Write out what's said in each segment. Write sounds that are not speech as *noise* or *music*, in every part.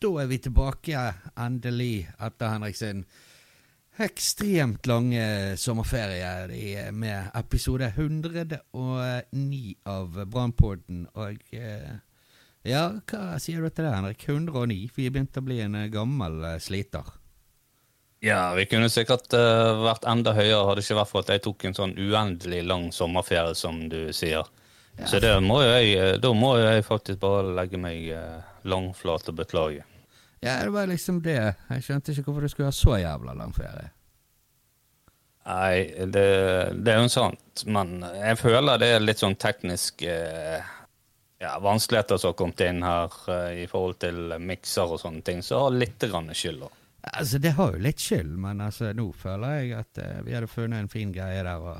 da er vi tilbake endelig etter Henrik sin ekstremt lange sommerferie med episode 109 av Brannpodden. Og eh, ja, hva sier du til det, Henrik? 109? Vi er begynt å bli en gammel eh, sliter. Ja, vi kunne sikkert uh, vært enda høyere, hadde ikke vært for at jeg tok en sånn uendelig lang sommerferie, som du sier. Ja. Så det må jeg, da må jeg faktisk bare legge meg uh, langflat og beklage. Ja, det var liksom det. Jeg skjønte ikke hvorfor du skulle ha så jævla lang ferie. Nei, det, det er jo sant, men jeg føler det er litt sånn teknisk eh ja, vanskeligheter som har kommet inn her i forhold til mikser og sånne ting, så har litt grann skyld. Også. Altså, Det har jo litt skyld, men altså, nå føler jeg at uh, vi hadde funnet en fin greie der å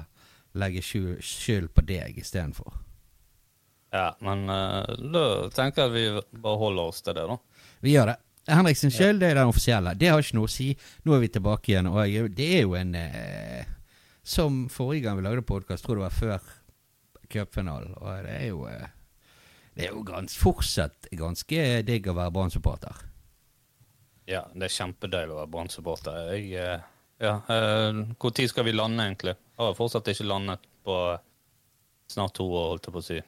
legge skyld på deg istedenfor. Ja, men uh, da tenker jeg vi bare holder oss til det, da. Vi gjør det. Henriksen skyld, det er den offisielle. Det har ikke noe å si. Nå er vi tilbake igjen, og det er jo en eh, Som forrige gang vi lagde podkast, tror det var før cupfinalen, og det er jo Det er jo gans, fortsatt ganske digg å være Brann-supporter. Ja, det er kjempedeilig å være Brann-supporter. Eh, ja, Når eh, skal vi lande, egentlig? Jeg har fortsatt ikke landet på snart to år, holdt jeg på å si.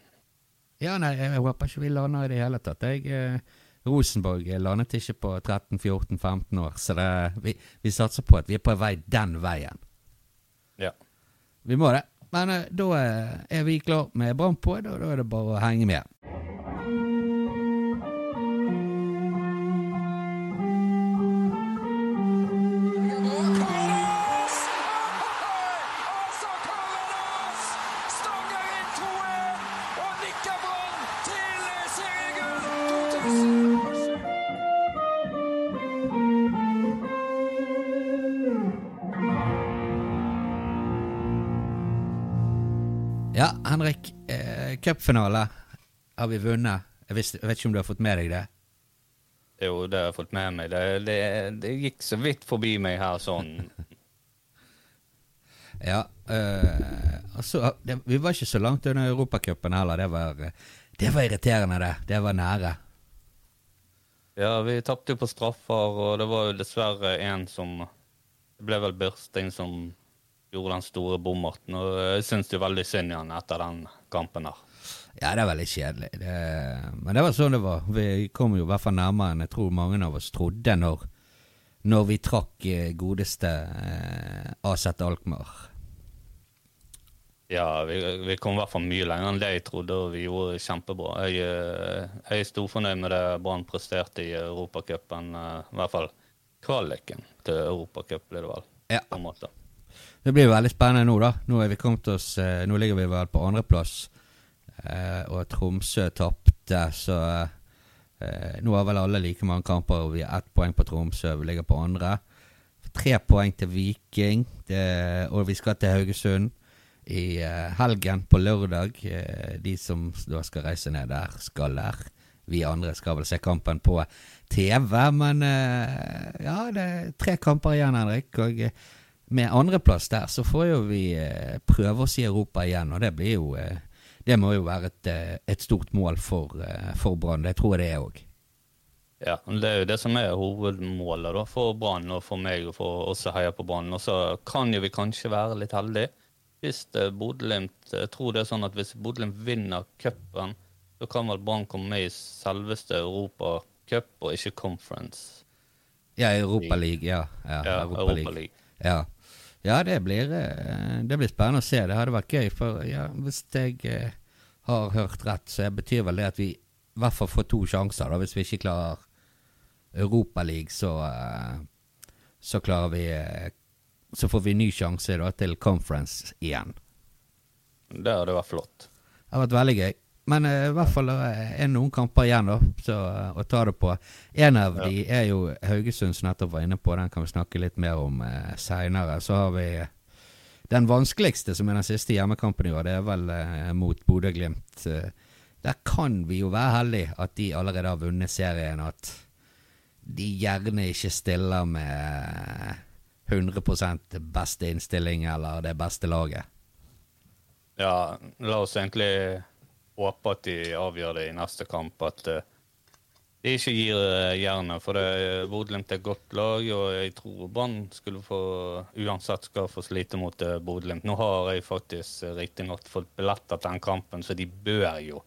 Ja, nei, jeg håper ikke vi lander i det hele tatt. Jeg, eh, Rosenborg landet ikke på 13-14-15 år, så det, vi, vi, satser på at vi er på vei den veien. Ja. Vi må det. Men uh, da er vi klar med Brann på, og da er det bare å henge med. Henrik, eh, cupfinale har vi vunnet. Jeg, visste, jeg, vet ikke om du har fått med deg det? Jo, det har jeg fått med meg. Det, det, det gikk så vidt forbi meg her sånn. *laughs* ja. Eh, altså, det, vi var ikke så langt under Europacupen heller. Det var, det var irriterende, det. Det var nære. Ja, vi tapte jo på straffer, og det var jo dessverre en som Det ble vel Birsting som gjorde den store bommerten. Og jeg syns det er veldig synd i han etter den kampen der. Ja, det er veldig kjedelig. Det, men det var sånn det var. Vi kom jo i hvert fall nærmere enn jeg tror mange av oss trodde når, når vi trakk eh, godeste eh, Aset Alkmaar. Ja, vi, vi, kom i hvert fall mye lenger enn det jeg trodde, og vi gjorde kjempebra. Jeg, eh, jeg er storfornøyd med det Brann presterte i Europacupen. Eh, I hvert fall kvaliken til Europacup, blir det vel. Ja. Det blir veldig spennende nå, da. Nå, er vi kommet oss, eh, nå ligger vi vel på andreplass, eh, og Tromsø tapte, så eh, nå har vel alle like mange kamper, og vi har ett poeng på Tromsø. Vi ligger på andre. Tre poeng til Viking, det, og vi skal til Haugesund i eh, helgen, på lørdag. Eh, de som da skal reise ned der, skal der. Vi andre skal vel se kampen på TV, men eh, ja, det er tre kamper igjen, Henrik. og med andreplass der, så får jo vi eh, prøve oss i Europa igjen. Og det blir jo eh, Det må jo være et, eh, et stort mål for, for Brann. Det tror jeg det er òg. Ja, det er jo det som er hovedmålet da, for Brann og for meg og for oss som heier på Brann. Og så kan jo vi kanskje være litt heldige. Hvis Bodø-Glimt tror det er sånn at hvis Bodø-Glimt vinner cupen, så kan vel Brann komme med i selveste Europacup og ikke Conference. Ja, Europaliga. Ja, ja, ja Europa League. Ja. Ja, det blir, eh, det blir, spennende å se. Det hadde vært gøy. For ja, hvis jeg eh, har hørt rett, så betyr vel det at vi i hvert fall får to sjanser. da, Hvis vi ikke klarer Europaligaen, så, eh, så klarer vi Så får vi ny sjanse da til conference igjen. Det hadde vært flott. Det hadde vært veldig gøy. Men uh, i hvert fall uh, er noen kamper igjen da, så, uh, å ta det på. En av ja. de er jo Haugesund, som nettopp var inne på. Den kan vi snakke litt mer om uh, seinere. Så har vi den vanskeligste, som er den siste hjemmekampen i år. Det er vel uh, mot Bodø-Glimt. der kan vi jo være heldige at de allerede har vunnet serien. At de gjerne ikke stiller med 100% beste innstilling eller det beste laget. Ja, la oss egentlig håper at de avgjør det i neste kamp. At uh, de ikke gir eh, jernet. For det- Bodø-Glimt er et godt lag, og jeg tror Brann skulle få uansett skal få slite mot eh, Bodø-Glimt. Nå har jeg faktisk eh, riktignok fått billetter til den kampen, så de bør jo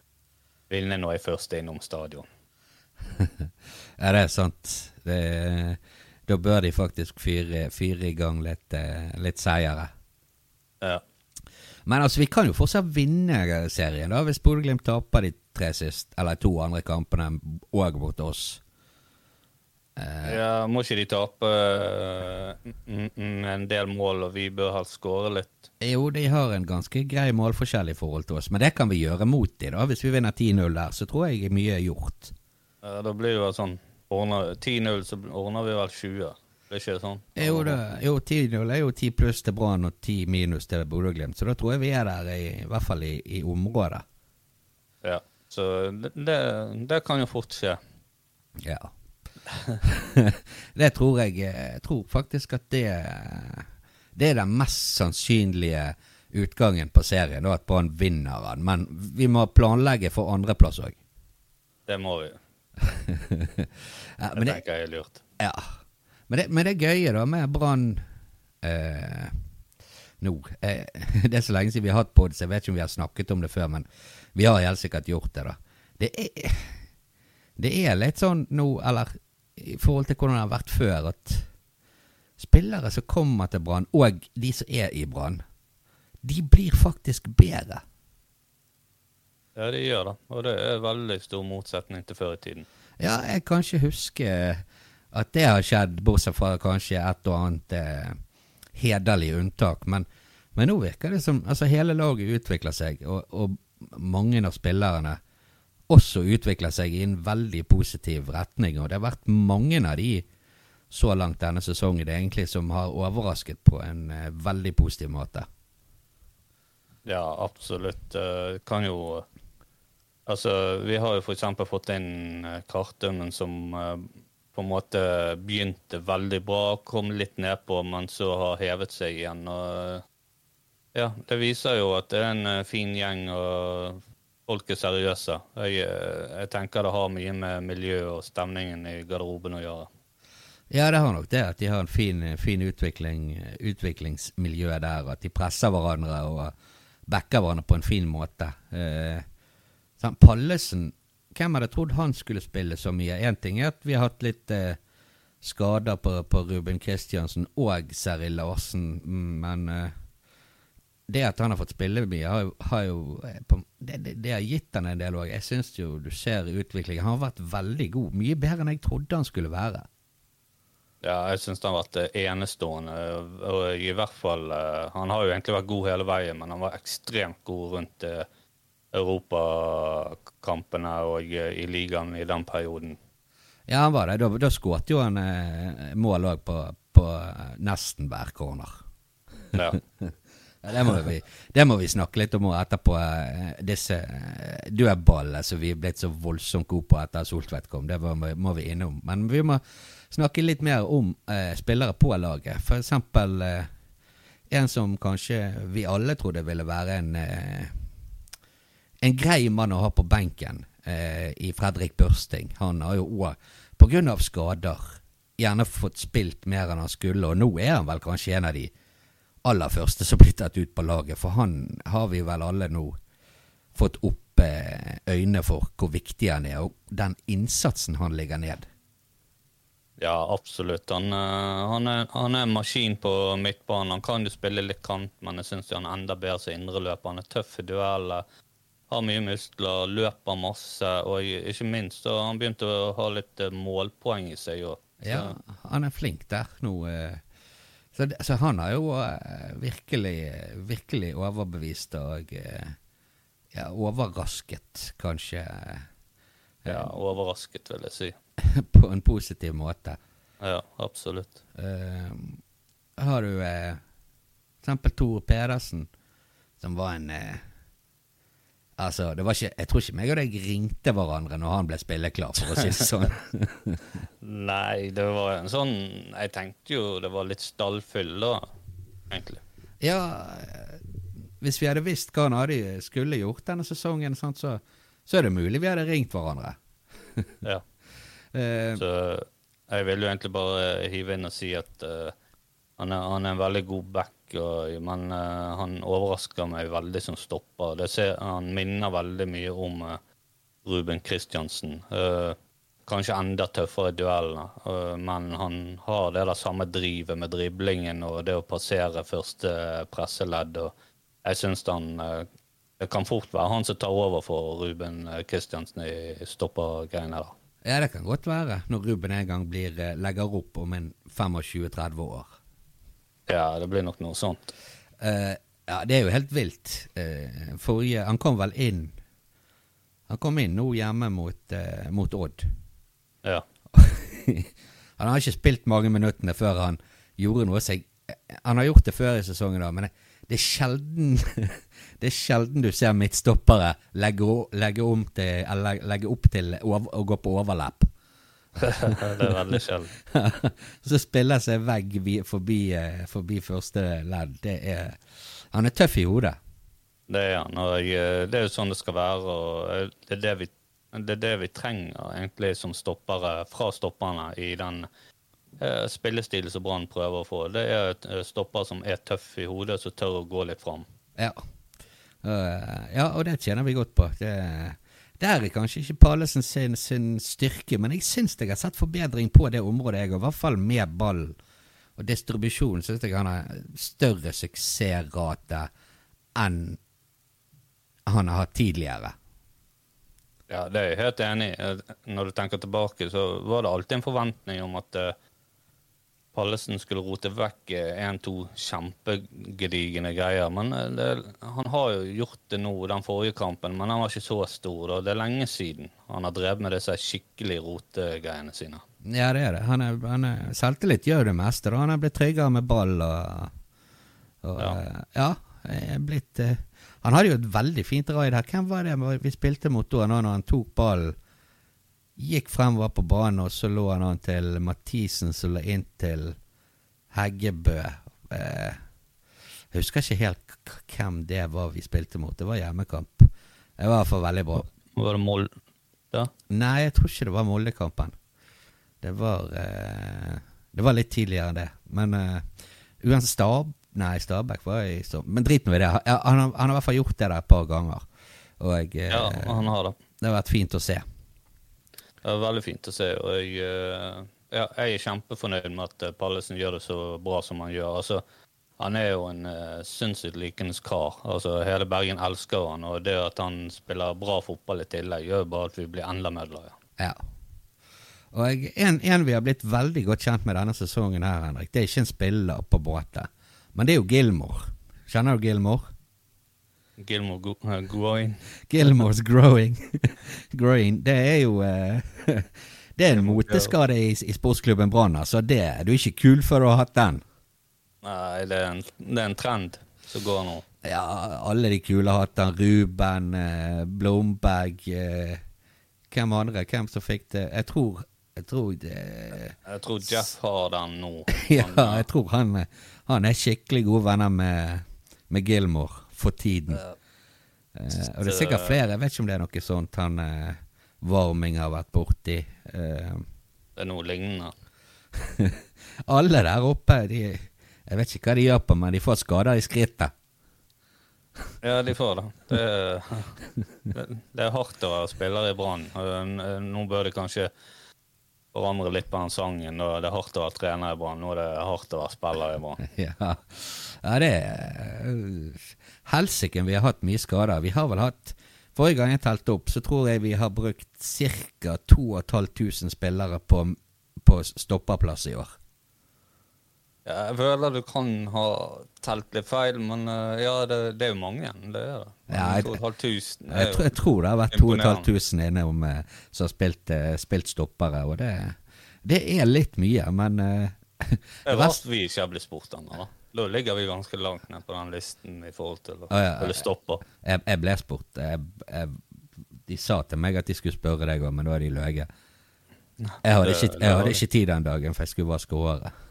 vinne når jeg først er innom stadion. *laughs* Ja, det er sant. Det, da bør de faktisk fyre, i gang litt, eh, litt seire. Ja. Men altså, vi kan jo fortsatt vinne serien, da, hvis Bodø-Glimt taper de tre sist, eller to andre kampene òg mot oss. Uh, ja, må ikke de tape uh, en del mål, og vi bør helst skåre litt. jo, de har en ganske grei målforskjell i forhold til oss, men det kan vi gjøre mot de da. Hvis vi vinner 10-0 der, så tror jeg mye er gjort. Ja, Da blir det jo sånn 10-0, så ordner vi vel 20. Det er ikke sånn? Jo, det, jo 10-0 er jo 10 pluss til Brann og 10 minus til Bodø-Glimt, så da tror jeg vi er der, i, i hvert fall i, i området. Ja, så det, det, det kan jo fort skje. Ja. *laughs* det tror jeg Jeg tror faktisk at det Det er den mest sannsynlige utgangen på serien, da at Brann vinner den. Men vi må planlegge for andreplass òg. Det må vi. *laughs* ja, Det men det, tenker jeg er lurt. ja. Men, det, men det gøye da med Brann eh, nå eh, *laughs* Det er så lenge siden vi har hatt pod, så jeg vet ikke om vi har snakket om det før, men vi har helt sikkert gjort det, da. Det er, *laughs* det er litt sånn nå, eller i forhold til hvordan det har vært før, at spillere som kommer til Brann, og de som er i Brann, de blir faktisk bedre. Ja, de gjør det. Og det er veldig stor motsetning til før i tiden. Ja, jeg kan ikke huske at det har skjedd, bortsett fra kanskje et og annet eh, hederlig unntak. Men, men nå virker det som altså hele laget utvikler seg, og, og mange av spillerne også utvikler seg i en veldig positiv retning. Og det har vært mange av de så langt denne sesongen egentlig som har overrasket på en eh, veldig positiv måte. Ja, absolutt. Eh, kan jo Altså, vi har jo f.eks. fått inn eh, Kartømmen som eh, på en måte begynte veldig bra, kom litt nedpå, men så har hevet seg igjen. og eh, Ja, det viser jo at det er en eh, fin gjeng, og folk er seriøse. Jeg, eh, jeg tenker det har mye med miljøet og stemningen i garderoben å gjøre. Ja, det har nok det. At de har en fin, fin utvikling, utviklingsmiljø der. At de presser hverandre og backer hverandre på en fin måte. Eh. Pallesen, hvem hadde trodd han skulle spille så mye? Én ting er at vi har hatt litt eh, skader på, på Ruben Kristiansen og Seri Larsen, men eh, det at han har fått spille mye, har har jo eh, på, det, det, det har gitt han en del òg. Jeg syns jo du ser utviklingen. Han har vært veldig god. Mye bedre enn jeg trodde han skulle være. Ja, jeg syns han har vært eh, enestående. Og i hvert fall eh, Han har jo egentlig vært god hele veien, men han var ekstremt god rundt eh, europakampene og eh, i ligaen i den perioden. Ja, han var det. Da, da skåret jo han eh, mål òg på, på eh, nesten hver corner. *laughs* Ja. Det, må vi, det må vi snakke litt om etterpå. Disse dødballene som vi er blitt så voldsomt gode på etter Soltvedt kom. Det må, må vi innom. Men vi må snakke litt mer om eh, spillere på laget. For eksempel eh, en som kanskje vi alle trodde ville være en eh, en grei mann å ha på benken eh, i Fredrik Børsting. Han har jo òg, pga. skader, gjerne fått spilt mer enn han skulle, og nå er han vel kanskje en av de aller første som blir tatt ut på laget, for han har vi vel alle nå fått opp eh, øynene for hvor viktig han er, og den innsatsen han legger ned. ja, absolutt. Han, eh, han, er, han er en maskin på midtbanen. Han kan jo spille litt kant, men jeg syns han er enda bedre som indreløper. Han er tøff i dueller, har mye muskler, løper masse, og ikke minst så har han begynt å ha litt eh, målpoeng i seg òg. Ja, han er flink der nå. Eh. Så, så han har jo eh, virkelig, virkelig overbevist og ja, overrasket, kanskje, Ja, overrasket, vil jeg si. *laughs* på en positiv måte. Ja, absolutt. Eh, har du for eksempel Tor Pedersen, som var en Altså, det var ikke Jeg tror ikke meg og deg ringte hverandre når han ble spilleklar, for å si det sånn. *laughs* Nei, det var en sånn Jeg tenkte jo det var litt stallfyll, da, egentlig. ja, eh, hvis vi hadde visst hva han hadde skulle gjort denne sesongen, sant, så, så er det mulig vi hadde ringt hverandre. *laughs* Ja. Uh, *laughs* Så jeg vil jo egentlig bare hive inn og si at uh, han, er, han er en veldig god back, og, men uh, han overrasker meg veldig som stopper. Ser, han minner veldig mye om uh, Ruben Kristiansen. Uh, kanskje enda tøffere i duellene, eh, men han har det der samme drivet med driblingen og det å passere første presseledd. og Jeg syns han eh, Det kan fort være han som tar over for Ruben eh, Kristiansen i stoppergreiene ja, det kan godt være, når Ruben en gang blir, eh, legger opp om en 25-30 år. Ja, det blir nok noe sånt. Uh, ja, det er jo helt vilt. Uh, forrige Han kom vel inn Han kom inn nå hjemme mot, uh, mot Odd. Ja. *laughs* han har ikke spilt mange minuttene før han gjorde noe seg Han har gjort det før i sesongen, da, men det, er sjelden *laughs* Det er sjelden du ser midtstoppere legge, legge, om til, legge opp til å gå på overlapp. *laughs* det er veldig sjelden. *laughs* Så spiller seg vegg forbi, eh, forbi første ledd. Det er Han er tøff i hodet. Det er han, og det er jo sånn det skal være. og eh, Det er det vi, det er det vi trenger egentlig som stoppere fra stopperne i den eh, spillestilen som Brann prøver å få. Det er eh, som er tøff i hodet, som tør å gå litt fram. Ja. Uh, ja, og det tjener vi godt på. Det, det er kanskje ikke Pallesen sin, sin styrke, men jeg syns jeg har sett forbedring på det området, jeg, og i hvert fall med ball. Og distribusjon syns jeg han har større suksessrate enn han har hatt tidligere. Ja, det er jeg helt enig i. Når du tenker tilbake, så var det alltid en forventning om at eh, Pallesen skulle rote vekk én-to kjempegedigne greier. Men eh, det, han har jo gjort det nå, den forrige kampen, men han var ikke så stor. Da. Det er lenge siden han har drevet med disse skikkelig rotegreiene sine. Ja, det er det. Han er, han er, selvtillit gjør det meste. Da. Han er blitt tryggere med ball og, og Ja. eh, ja. er blitt eh, Han hadde jo et veldig fint raid her. Hvem var det vi spilte mot da, når han tok ballen? Gikk fremover på banen, og så lå han an til Mathisen, som la inn til Heggebø. Eh, jeg husker ikke helt hvem det var vi spilte mot. Det var hjemmekamp. Det var i hvert fall veldig bra. Var det Molde? Ja. Nei, jeg tror ikke det var Molde-kampen. Det var eh, Det var litt tidligere enn det. Men eh, uansett Stab... Nei, Stabæk var i så Men drit nå i det. Han, har, han har i hvert fall gjort det der et par ganger. Og jeg, eh, Ja, han har det. det har vært fint å se. Det er veldig fint å se. og jeg, eh, ja, jeg er kjempefornøyd med at eh, Pallesen gjør det så bra som han gjør. Altså, han er jo en uh, sinnssykt likende kar. Altså, hele Bergen elsker han, og det at han spiller bra fotball i tillegg, gjør bare at vi blir enda mer glade. Ja. Og en, en vi har blitt veldig godt kjent med denne sesongen her, Henrik, det er ikke en spiller på båten, men det er jo Gilmore. Kjenner du Gilmore? Gilmore Go uh, Goin. Gilmore's growing. *laughs* *laughs* growing. Det er jo uh, *laughs* Det er en moteskade i, i sportsklubben Brann, altså. Det, du er ikke kul før du har hatt den. Nei, det er, en, det er en trend som går nå. Ja, alle de kule har hatt den. Ruben, eh, Blomberg eh, Hvem andre? Hvem som fikk det? Jeg tror Jeg tror det Jeg tror Jeff har den nå. Ja, eh, jeg tror han, han er skikkelig gode venner med, med Gilmore for tiden. Eh, og det er sikkert flere. Jeg vet ikke om det er noe sånt han eh, Varming har vært borti. Eh, det er noe lignende. *laughs* alle der oppe, de Jeg vet ikke hva de gjør på, men de får skader i skrittet. Ja, de får det. Det *laughs* er, det, det er hardt å være spiller i Brann. Eh, Nå bør de kanskje forandre litt på den sangen. Det er hardt å være trener i Brann. Nå er det hardt å være spiller i Brann. *laughs* Ja, ja det er Helsike, vi har hatt mye skader. Vi har vel hatt Forrige gang jeg telte opp, så tror jeg vi har brukt ca. 2500 spillere på, på stopperplass i år. Ja, jeg føler du kan ha telt litt feil, men eh, ja, det, det er jo mange igjen. Det er det. Ja, jeg- 2500 er Jeg, tror- jeg tror det har vært imponerende. 2500 innom eh, som har spilt, eh, spilt stoppere, og det, det er litt mye, men uh, Det er *laughs* rart vi ikke har blitt spurt ennå. Da. da ligger vi ganske langt ned på den listen i forhold til å Å, ja, stoppe. jeg, jeg ble spurt. Jeg, jeg, de sa til meg at de skulle spørre deg òg, men da er de løyet. Jeg hadde, Det- ikke, jeg hadde ikke tid den dagen, for jeg skulle vaske håret.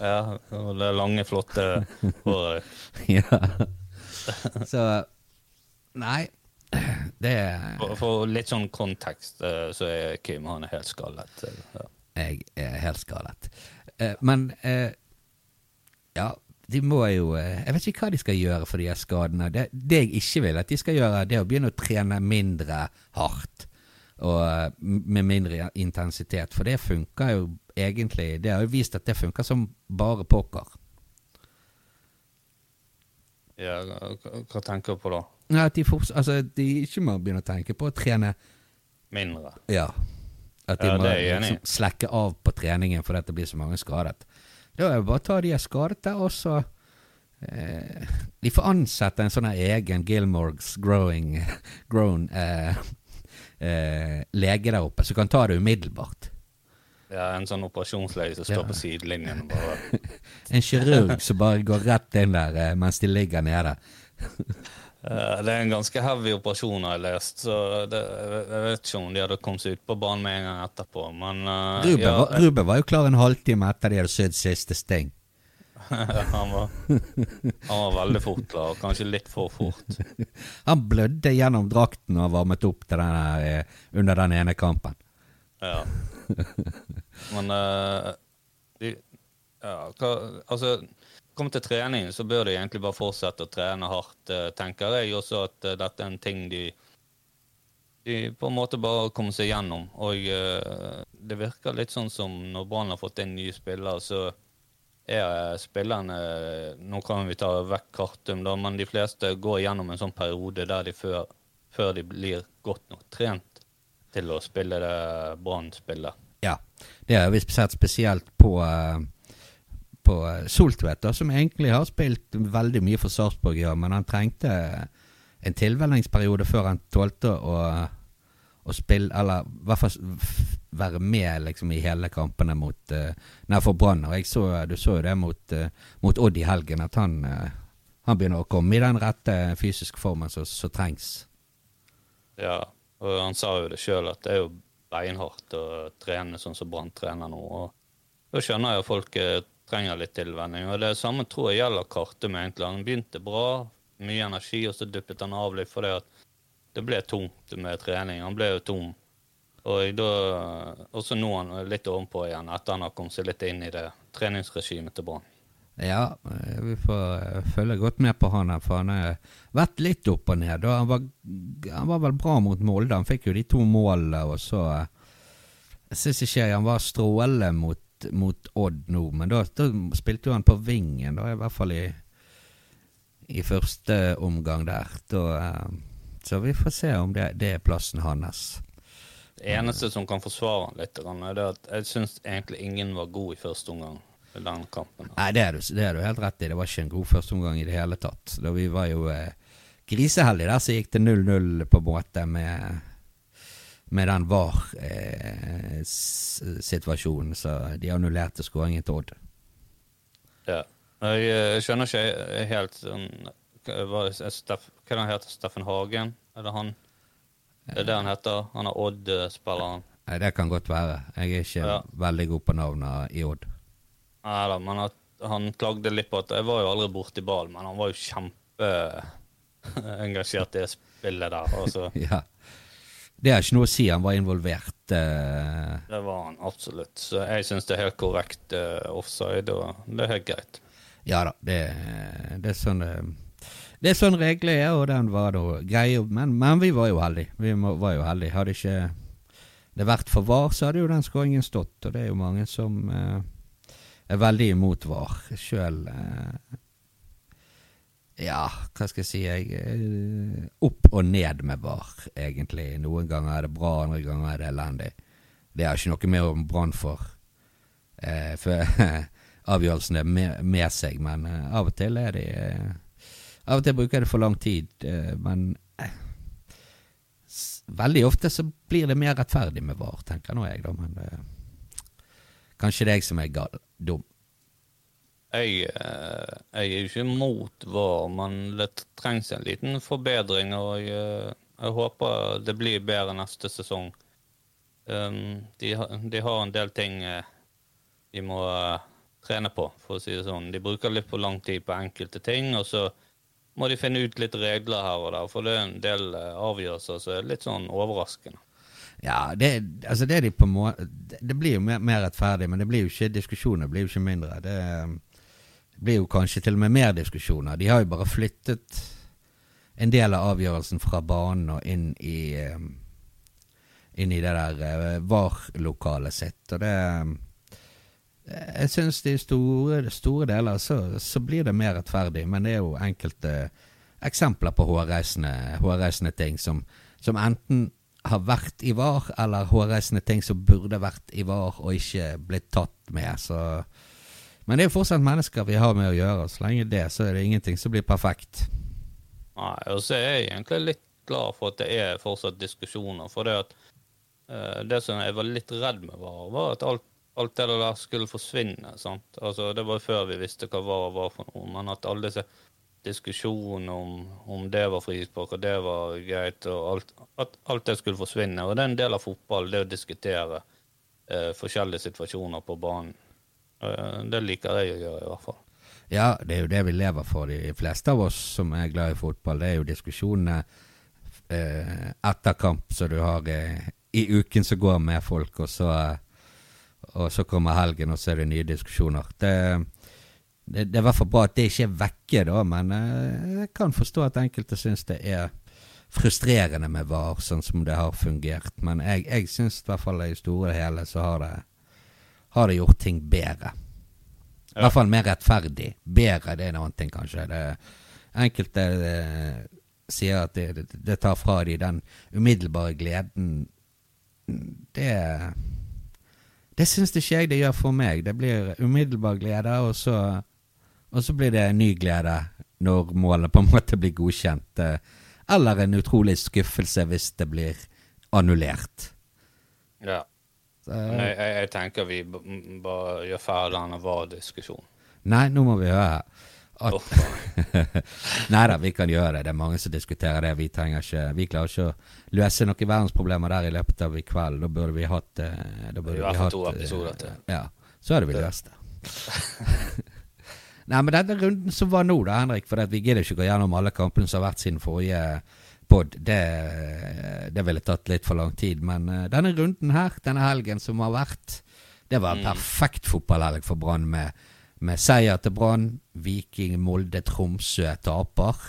Ja, det lange, flotte håret. *laughs* ja. Så Nei. det For, for litt sånn kontekst, eh, så er Kim han er helt skallet. eh, Ja. Jeg er helt skadet. Eh, men ja, de må jo Jeg vet ikke hva de skal gjøre for de her skadene. Det, det jeg ikke vil at de skal gjøre, det er å begynne å trene mindre hardt. Og eh, med mindre intensitet. For det funker jo egentlig Det har jo vist at det funker som bare pokker. Ja, hva, hva tenker du på da? Ja, At de, forts- altså, de ikke må begynne å tenke på å trene Mindre? Ja. At de Ja, må liksom slekke av på treningen fordi det blir så mange skadet. Da er det bare å ta de er skadet og så eh, De får ansette en sånn egen Gilmorgs growing *laughs* grown eh, eh, lege der oppe, som kan ta det umiddelbart. Ja, En sånn operasjonslege som står Ja. på sidelinjen og bare *laughs* En kirurg som bare går rett inn der eh, mens de ligger nede. *laughs* Det er en ganske heavy operasjon, har jeg lest, så det, jeg vet ikke om de hadde kommet seg ut på banen med en gang etterpå, men uh, Ruben, ja, var, Ruben var jo klar en halvtime etter de hadde sydd siste sting. Han, var, han var veldig fort klar, kanskje litt for fort. Han blødde gjennom drakten og varmet opp til den eh, under den ene kampen. Ja. Men uh, de, ja, hva, altså Kommer til trening, så bør de egentlig bare fortsette å trene hardt, eh, tenker jeg. Også at eh, dette er en ting de de på en måte bare kommer seg gjennom. Og uh, det virker litt sånn som når Brann har fått inn nye spillere, så er eh, spillerne Nå kan vi ta vekk Kartum, da, men de fleste går gjennom en sånn periode der de før, før de blir godt nok trent til å spille det Brann-spillet. Ja, det har vi sett spesielt på, eh, på eh, Soltvedt, som egentlig har spilt veldig mye for Sarpsborg, ja, men han trengte en tilvenningsperiode før han tålte å, å spille, eller i hvert fall være med liksom, i hele kampene mot uh, Nei, for Brann. Du så jo det mot, uh, mot Odd i helgen, at han, uh, han begynner å komme i den rette fysiske formen som trengs. Ja, og han sa jo det sjøl, at det er jo beinhardt å trene sånn som Brann trener nå. og Da skjønner jeg at folk trenger litt tilvenning. Og det samme tror jeg gjelder Kartum, egentlig. Han begynte bra, mye energi, og så duppet han av litt fordi at det ble tungt med trening. Han ble jo tom. Og da, også nå han litt ovenpå igjen, etter han har kommet seg litt inn i det treningsregimet til Brann. Ja, eh, vi får eh, følge godt med på han her, for han har vært litt opp og ned. Og han, var, han var vel bra mot Molde, han fikk jo de to målene, og så eh, Jeg syns ikke han var strålende mot, mot Odd nå, men da, da spilte jo han på vingen, da, i hvert fall i, i første omgang der. Da, så vi får se om det, det er plassen hans. Det eneste som kan forsvare han litt, er det at jeg syns egentlig ingen var god i første omgang den kampen. Nei, det er, du, det er du helt rett i. Det var ikke en god første omgang i det hele tatt. Da vi var jo eh, griseheldige der, så gikk det 0-0 på en måte med, med den VAR-situasjonen. så de annullerte skåringen til Odd. Ja. Jeg, jeg, skjønner ikke helt sånn Hva hva er Steff, hva er det han heter Steffen Hagen? Er det han? Det er det han heter? Han er Odd-spilleren. Nei, Det kan godt være. Jeg er ikke Ja. veldig god på navnet i Odd. Nei da, men at han klagde litt på at Jeg var jo aldri borti ball, men han var jo kjempeengasjert i det spillet der. Altså, *laughs* Ja. Det har ikke noe å si. Han var involvert. Uh... det var han absolutt. Så jeg syns det er helt korrekt uh, offside, og det er helt greit. Ja da, det, det er sånn eh, Det er sånn reglene er, og den var da grei. Men, men vi var jo heldige. Vi var jo heldige. Hadde ikke det vært for VAR, så hadde jo den skåringen stått. Og det er jo mange som eh, er veldig imot VAR. Sjøl eh, Ja, hva skal jeg si jeg, eh, Opp og ned med VAR, egentlig. Noen ganger er det bra, andre ganger er det elendig. Det har ikke noe mer om Brann for, eh, *laughs* for avgjørelsene med, med seg, men eh, av og til er de eh, Av og til bruker jeg det for lang tid, eh, men eh, veldig ofte så blir det mer rettferdig med VAR, tenker nå jeg, da, men uh, kanskje det er jeg som er gal, dum. Jeg, jeg er jo ikke imot VAR, men det trengs en liten forbedring. Og jeg, jeg håper det blir bedre neste sesong. Um, de, de har en del ting de må trene på, for å si det sånn. De bruker litt for lang tid på enkelte ting, og så må de finne ut litt regler her og der, for det er en del eh, avgjørelser som er litt sånn overraskende. Ja, det, altså det, de må det blir jo mer, mer, rettferdig, men det blir jo ikke diskusjoner blir jo ikke mindre. Det, det blir jo kanskje til og med mer diskusjoner. De har jo bare flyttet en del av avgjørelsen fra banen og inn i um, inn i det der uh, VAR-lokalet sitt. Og det Jeg syns i store, store deler så, så, blir det mer rettferdig, men det er jo enkelte eksempler på hårreisende, ting som, som, enten har vært i VAR, eller hårreisende ting som burde vært i VAR og ikke blitt tatt med. Så men det er jo fortsatt mennesker vi har med å gjøre. Så lenge det, så er det ingenting som blir perfekt. Nei, og så er jeg egentlig litt glad for at det er fortsatt diskusjoner. For det at uh, det som jeg var litt redd med, var, var at alt, alt, det der skulle forsvinne. sant? Altså, Det var før vi visste hva VAR var for noe. Men at alle disse diskusjonene om, om det var frispark og det var greit, og alt, at alt det skulle forsvinne. Og det er en del av fotball, det å diskutere eh, forskjellige situasjoner på banen. Uh, det liker jeg å gjøre, i hvert fall. Ja, det er jo det vi lever for, de fleste av oss som er glad i fotball. Det er jo diskusjonene eh, etter kamp som du har eh, i uken som går med folk, og så, og så kommer helgen, og så er det nye diskusjoner. Det, det, det er i hvert fall bra at det ikke er vekke, da, men eh, jeg kan forstå at enkelte syns det er frustrerende med VAR, sånn som det har fungert. Men jeg, jeg syns i hvert fall i store og hele så har det, har det gjort ting bedre. I hvert fall mer rettferdig. Bedre, det er en annen ting, kanskje. Det, enkelte det, sier at det, det, tar fra de den umiddelbare gleden. Det Det syns ikke jeg det gjør for meg. Det blir umiddelbar glede, og så, og så blir det ny glede når målet på en måte blir godkjent. Eh, eller en utrolig skuffelse hvis det blir annullert. Ja. Men jeg, jeg, jeg, tenker vi bare gjør ferdig denne VAR-diskusjonen. Nei, nå må vi høre at *laughs* Nei da, vi kan gjøre det. Det er mange som diskuterer det. Vi ikke Vi klarer ikke å løse noen verdensproblemer der i løpet av i kveld. Da burde vi hatt eh, Da burde vi hvert to eh, episoder til. Ja. Så hadde vi løst det. *laughs* Nei, men denne runden som var nå, da, Henrik, for vi gidder ikke gå gjennom alle kampene som har vært siden forrige pod. Det, det ville tatt litt for lang tid. Men uh, denne runden her, denne helgen som har vært, det var en mm. perfekt fotballhelg for Brann med, med, seier til Brann. Viking, Molde, Tromsø taper.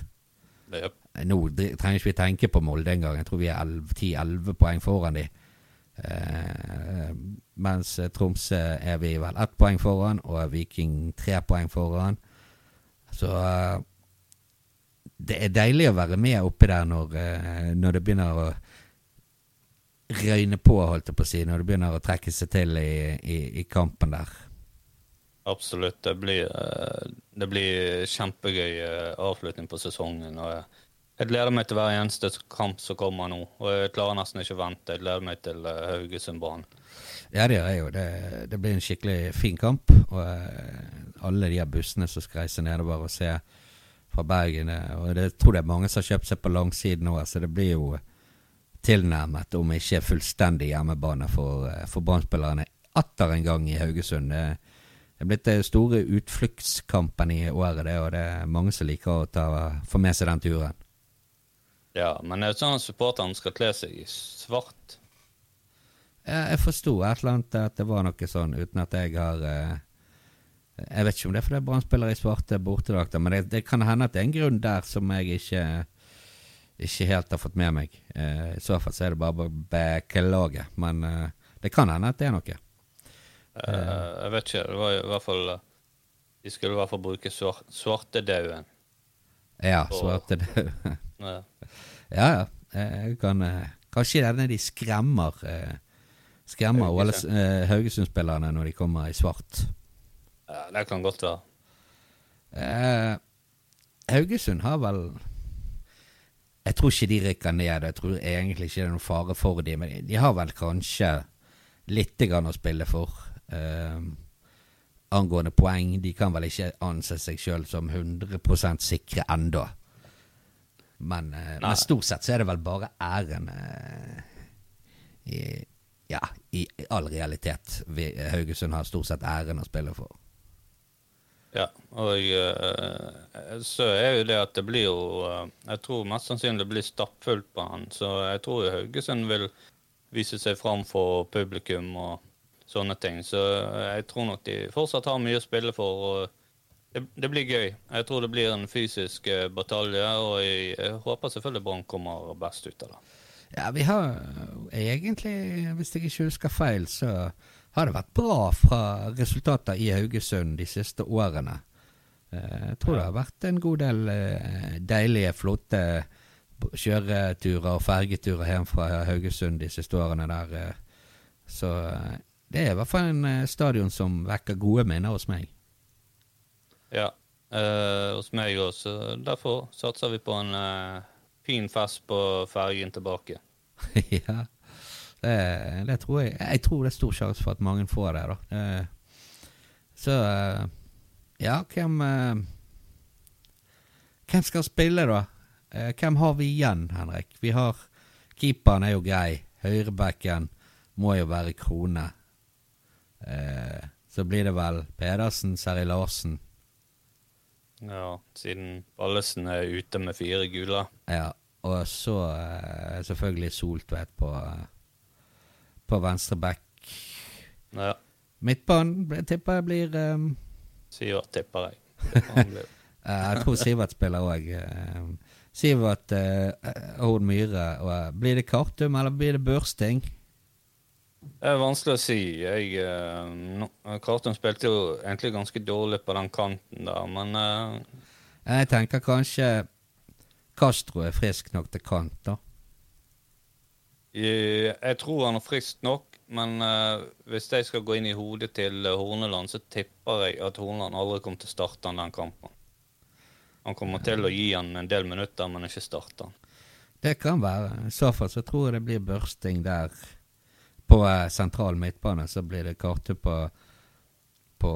Yep. Nå trenger ikke vi tenke på Molde engang. Jeg tror vi er 10-11 poeng foran de. Eh, mens Tromsø er vi vel ett poeng foran, og Viking tre poeng foran. Så eh, det er deilig å være med oppi der når, eh, når det begynner å røyne på, holdt jeg på å si, når det begynner å trekke seg til i, i, i kampen der. Absolutt. Det blir, eh, det blir kjempegøy eh, avslutning på sesongen. og Jeg gleder meg til hver eneste kamp som kommer nå. og Jeg klarer nesten ikke å vente. Jeg gleder meg til Haugesundbanen. Ja, det gjør jeg jo. Det, det, blir en skikkelig fin kamp. Og alle de bussene som skal reise nedover og se fra Bergen. Og det, jeg tror det er mange som har kjøpt seg på langsiden nå, så det blir jo tilnærmet, om ikke fullstendig hjemmebane for, eh, for Brann-spillerne atter en gang i Haugesund. Det, det er blitt det store utfluktskampen i året, det, og det er mange som liker å ta, få med seg den turen. Ja, men det er sånn at supporterne skal kle seg i svart. Jeg forsto et eller annet at det var noe sånn, uten at jeg har eh, jeg vet ikke om det er fordi Brann-spillere i svarte bortedrakter, men det, det, kan hende at det er en grunn der som jeg ikke, ikke helt har fått med meg. Eh, I så fall så er det bare beklager, men eh, det kan hende at det er noe. Uh, jeg vet ikke. Det var i hvert fall De skulle i hvert fall bruke svart, svartedauden. Ja, svartedauden. *laughs* ja. ja, ja. Jeg kan, kanskje det er når de skremmer Skremmer Haugesund-spillerne når de kommer i svart. Ja, det kan godt være. Eh, Haugesund har vel Jeg tror ikke de rykker ned. Jeg tror egentlig ikke det er noen fare for dem, men de har vel kanskje litt å spille for. Eh, angående poeng. De kan vel ikke anse seg sjøl som 100 sikre enda. Men, eh, men, stort sett så er det vel bare æren eh, i, Ja, i all realitet. Vi, Haugesund har stort sett æren å spille for. Ja, og eh, så er jo det at det blir jo eh, Jeg tror mest sannsynlig det blir stappfullt på han, så jeg tror Haugesund vil vise seg fram for publikum og sånne ting. Så jeg tror nok de fortsatt har mye å spille for. det, det blir gøy. Jeg tror det blir en fysisk eh, batalje, og jeg, jeg håper selvfølgelig Brann kommer best ut av det. Ja, vi har egentlig, hvis jeg ikke husker feil, så har det vært bra fra resultater i Haugesund de siste årene. Eh, jeg tror det har vært en god del eh, deilige, flotte kjøreturer og fergeturer hjem fra Haugesund de siste årene der. Så det er i hvert fall en stadion som vekker gode minner hos meg. Ja, eh, hos meg også. Derfor satser vi på en eh, fin fest på fergen tilbake. *laughs* ja. Det, det, tror jeg Jeg tror det er stor sjanse for at mange får det, da. Eh, så eh, Ja, hvem eh, Hvem skal spille, da? Eh, hvem har vi igjen, Henrik? Vi har Keeperen er jo grei. Høyrebacken må jo være Krone. Eh, så blir det vel Pedersen, Seri Larsen. Ja, siden Ballesen er ute med fire gule. Ja, og så eh, selvfølgelig Soltvedt på på venstre back. Ja. Midtbanen tipper jeg blir um, Sivert tipper jeg. *laughs* jeg tror Sivert spiller òg. Sivert uh, Horn Myhre. Blir det Kartum, eller blir det Børsting? Det er vanskelig å si. Jeg, uh, no, Kartum spilte jo egentlig ganske dårlig på den kanten der, men uh, Jeg tenker kanskje Castro er frisk nok til kant, da. Jeg tror han er frisk nok, men uh, hvis jeg skal gå inn i hodet til Horneland, så tipper jeg at Horneland aldri kommer til å starte den kampen. Han kommer til å gi han en del minutter, men ikke starte han. Det kan være. I så fall så tror jeg det blir børsting der på uh, sentral midtbane. Så blir det Karte på, på,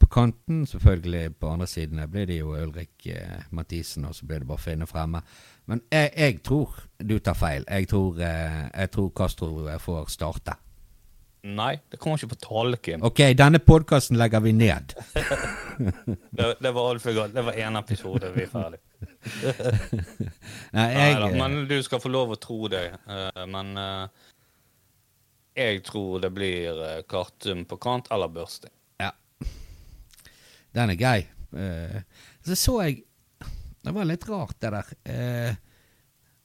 på, kanten. Selvfølgelig på andre siden blir det jo Ulrik Mathisen, og så blir det bare finne fremme. Men jeg, jeg, tror du tar feil. Jeg tror, eh, jeg tror Castro får starte. Nei, det kommer ikke på tale, Kim. Ok, denne podkasten legger vi ned. *laughs* det, det, var altfor galt. Det var én episode, vi er ferdig. *laughs* Nei, jeg, Nei, men du skal få lov å tro det. Men uh, jeg tror det blir uh, Kartum på kant eller børsting. Ja. Den er grei. så så jeg det var litt rart, det der. Uh,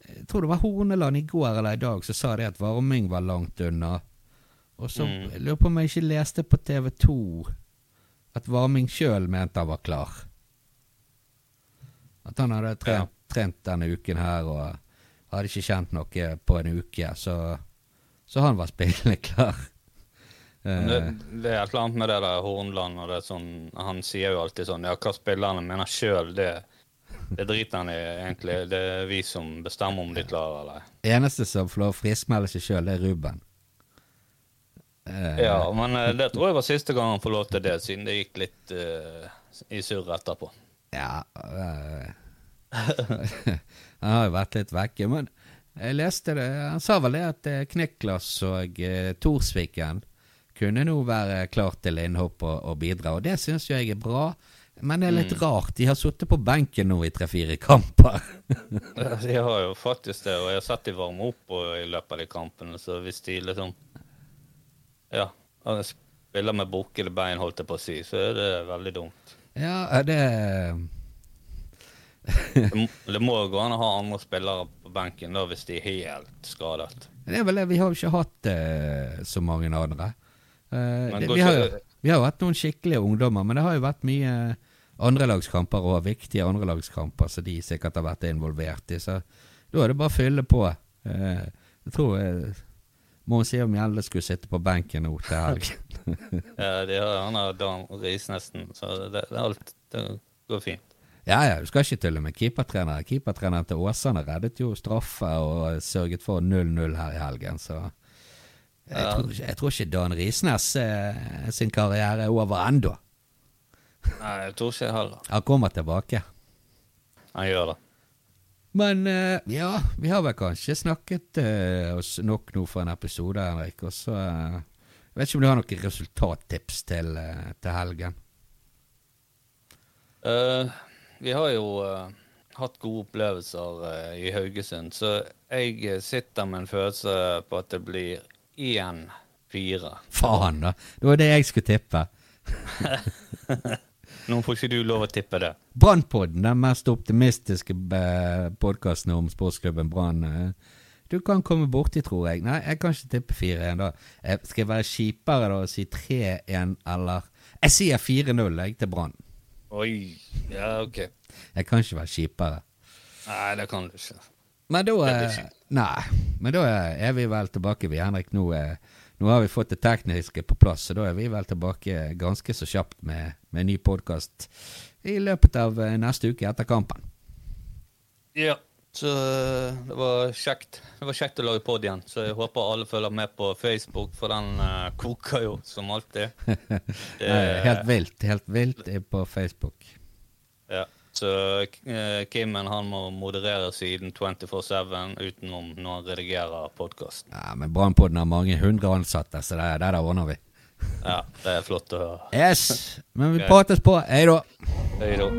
jeg tror det var Horneland i går eller i dag som sa det at varming var langt unna. Og så mm. jeg lurer på om jeg ikke leste på TV2 at Varming sjøl mente han var klar. At han hadde trent, ja. trent, denne uken her og hadde ikke kjent noe på en uke, så, så han var spillende klar. Det, det, er et eller annet med det der Hornland og det sånn Han sier jo alltid sånn Ja, hva spillerne mener sjøl, det det driter han i, egentlig. Det er vi som bestemmer om de klarer eller ei. Eneste som får lov å friskmelde seg sjøl, det er Ruben. Uh, ja, men uh, det tror jeg var siste gang han får lov til det, siden det gikk litt uh, i surr etterpå. Ja *laughs* Han har jo vært litt vekke, men jeg leste det Han sa vel det at Kniklas og Torsviken kunne nå være klar til innhopp og, og bidra, og det syns jeg er bra. Men det er litt mm. rart. De har sittet på benken nå i tre-fire *laughs* kamper. *laughs* de har jo faktisk det, og jeg har sett de varme opp i løpet av de kampene. Så hvis de liksom Ja, spiller med bukkede bein, holdt jeg på å si, så er det veldig dumt. Ja, det det, må, gå an å ha andre spillere benken da, hvis de er helt skadet. Det er vel det. Vi har jo ikke hatt uh, så mange andre. Det, vi, har vi har jo hatt noen skikkelige ungdommer, men det har jo vært mye andrelagskamper og viktige andrelagskamper som de sikkert har vært involvert i. Så da er det bare å fylle på. Eh, jeg tror må eh, si om Gjelde skulle sitte på benken nå til helgen. *laughs* ja, de har han har Dan Risnesten, så det, det, alt det går fint. Ja, ja, du skal ikke tulle med keepertrener. Keepertreneren til Åsane reddet jo straffe og sørget for 0-0 her i helgen, så jeg, ja. tror, jeg tror, ikke Dan Risnes eh, sin karriere er over ennå. Nei, jeg tror ikke jeg heller. Han kommer tilbake. Han gjør det. Men uh, ja, vi har vel kanskje snakket uh, oss nok nå for en episode, Henrik. Og så uh, Jeg vet ikke om du har noen resultattips til, til helgen? Eh, vi har jo uh, hatt gode opplevelser uh, i Haugesund, så jeg eh, sitter med en følelse på at det blir 1-4. Faen, da. Det var det jeg skulle tippe. *laughs* Nå får ikke du lov å tippe det. Brannpodden, den mest optimistiske podkasten om sportsklubben Brann. Du kan komme borti, tror jeg. Nei, jeg kan ikke tippe 4-1, da. Skal jeg være kjipere da og si 3-1, eller Jeg sier 4-0 jeg til Brann. Oi. Ja, OK. Jeg kan ikke være kjipere. Nei, det kan du ikke. Men da eh. Nei, men da er vi vel tilbake, vi, Henrik. Nå, eh, nå har vi fått det tekniske på plass, så da er vi vel tilbake ganske så kjapt med, med en ny podkast i løpet av eh, neste uke etter kampen. Ja. Så eh, det var kjekt. Det var kjekt å lage pod igjen. Så jeg håper alle følger med på Facebook, for den uh, koker jo som alltid. *laughs* Det, helt vilt. Helt vilt er på Facebook. Ja. Så uh, Kimmen han må moderere siden 24-7 utenom når han redigerer podkast. Ja, Men Brannpodden har mange hundre ansatte, så det, det der ordner vi. Ja, det er flott å høre. Yes, men vi prates på. Hei da. Hei da.